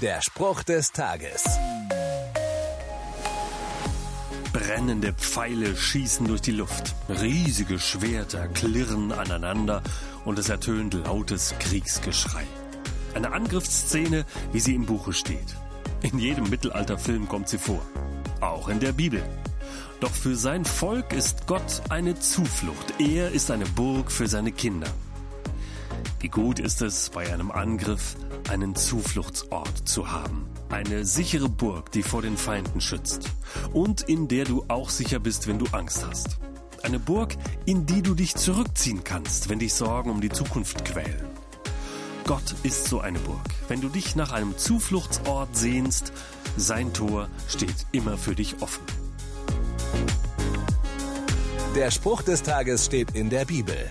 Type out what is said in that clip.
Der Spruch des Tages. Brennende Pfeile schießen durch die Luft. Riesige Schwerter klirren aneinander und es ertönt lautes Kriegsgeschrei. Eine Angriffsszene, wie sie im Buche steht. In jedem Mittelalterfilm kommt sie vor. Auch in der Bibel. Doch für sein Volk ist Gott eine Zuflucht. Er ist eine Burg für seine Kinder. Wie gut ist es, bei einem Angriff einen Zufluchtsort zu haben. Eine sichere Burg, die vor den Feinden schützt. Und in der du auch sicher bist, wenn du Angst hast. Eine Burg, in die du dich zurückziehen kannst, wenn dich Sorgen um die Zukunft quälen. Gott ist so eine Burg. Wenn du dich nach einem Zufluchtsort sehnst, sein Tor steht immer für dich offen. Der Spruch des Tages steht in der Bibel.